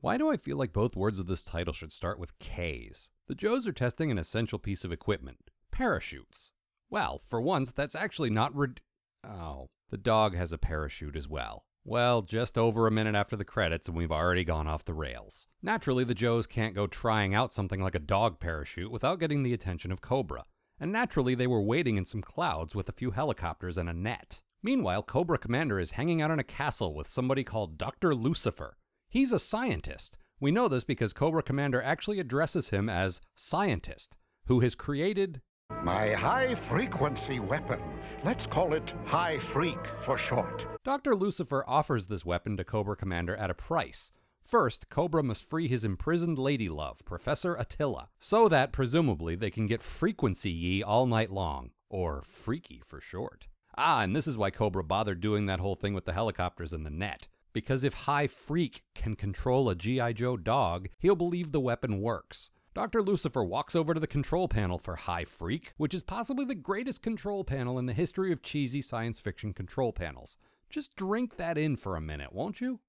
Why do I feel like both words of this title should start with K's? The Joes are testing an essential piece of equipment parachutes. Well, for once, that's actually not rid. Oh, the dog has a parachute as well. Well, just over a minute after the credits, and we've already gone off the rails. Naturally, the Joes can't go trying out something like a dog parachute without getting the attention of Cobra. And naturally, they were waiting in some clouds with a few helicopters and a net. Meanwhile, Cobra Commander is hanging out in a castle with somebody called Dr. Lucifer. He's a scientist. We know this because Cobra Commander actually addresses him as Scientist, who has created My high frequency weapon. Let's call it High Freak for short. Dr. Lucifer offers this weapon to Cobra Commander at a price. First, Cobra must free his imprisoned lady love, Professor Attila, so that, presumably, they can get frequency ye all night long, or freaky for short. Ah, and this is why Cobra bothered doing that whole thing with the helicopters and the net. Because if High Freak can control a G.I. Joe dog, he'll believe the weapon works. Dr. Lucifer walks over to the control panel for High Freak, which is possibly the greatest control panel in the history of cheesy science fiction control panels. Just drink that in for a minute, won't you?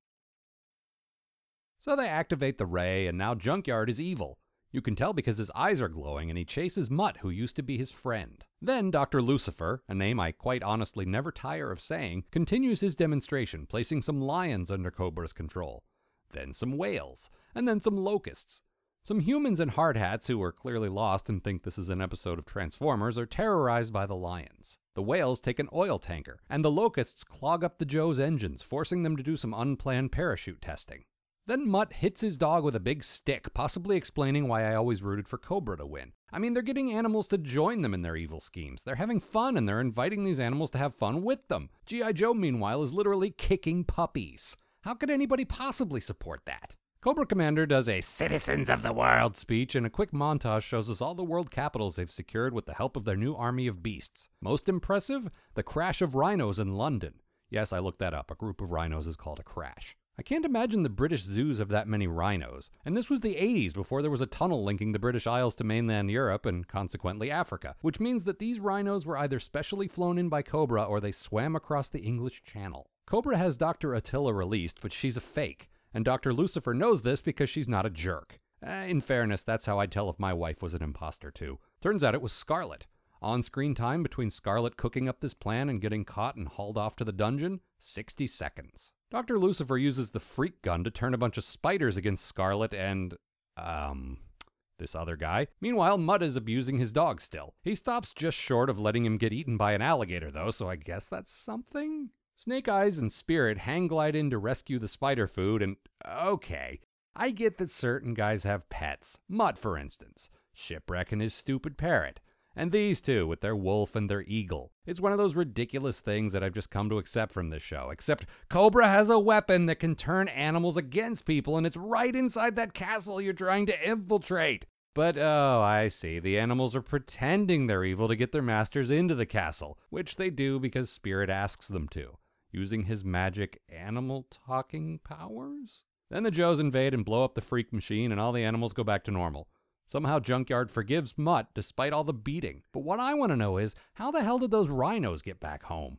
So they activate the ray, and now Junkyard is evil. You can tell because his eyes are glowing and he chases Mutt, who used to be his friend. Then Dr. Lucifer, a name I quite honestly never tire of saying, continues his demonstration, placing some lions under Cobra's control. Then some whales, and then some locusts. Some humans in hard hats who are clearly lost and think this is an episode of Transformers are terrorized by the lions. The whales take an oil tanker, and the locusts clog up the Joe's engines, forcing them to do some unplanned parachute testing. Then Mutt hits his dog with a big stick, possibly explaining why I always rooted for Cobra to win. I mean, they're getting animals to join them in their evil schemes. They're having fun and they're inviting these animals to have fun with them. G.I. Joe, meanwhile, is literally kicking puppies. How could anybody possibly support that? Cobra Commander does a Citizens of the World speech, and a quick montage shows us all the world capitals they've secured with the help of their new army of beasts. Most impressive, the crash of rhinos in London. Yes, I looked that up. A group of rhinos is called a crash. I can't imagine the British zoos have that many rhinos. And this was the 80s before there was a tunnel linking the British Isles to mainland Europe and consequently Africa, which means that these rhinos were either specially flown in by Cobra or they swam across the English Channel. Cobra has Dr. Attila released, but she's a fake. And Dr. Lucifer knows this because she's not a jerk. Eh, in fairness, that's how I'd tell if my wife was an imposter, too. Turns out it was Scarlett. On screen time between Scarlett cooking up this plan and getting caught and hauled off to the dungeon 60 seconds. Dr. Lucifer uses the freak gun to turn a bunch of spiders against Scarlett and. um. This other guy. Meanwhile, Mutt is abusing his dog still. He stops just short of letting him get eaten by an alligator, though, so I guess that's something? Snake Eyes and Spirit hang glide in to rescue the spider food, and okay, I get that certain guys have pets. Mutt, for instance. Shipwreck and his stupid parrot. And these two, with their wolf and their eagle. It's one of those ridiculous things that I've just come to accept from this show. Except Cobra has a weapon that can turn animals against people, and it's right inside that castle you're trying to infiltrate. But oh, I see. The animals are pretending they're evil to get their masters into the castle, which they do because Spirit asks them to, using his magic animal talking powers? Then the Joes invade and blow up the freak machine, and all the animals go back to normal. Somehow Junkyard forgives Mutt despite all the beating. But what I want to know is how the hell did those rhinos get back home?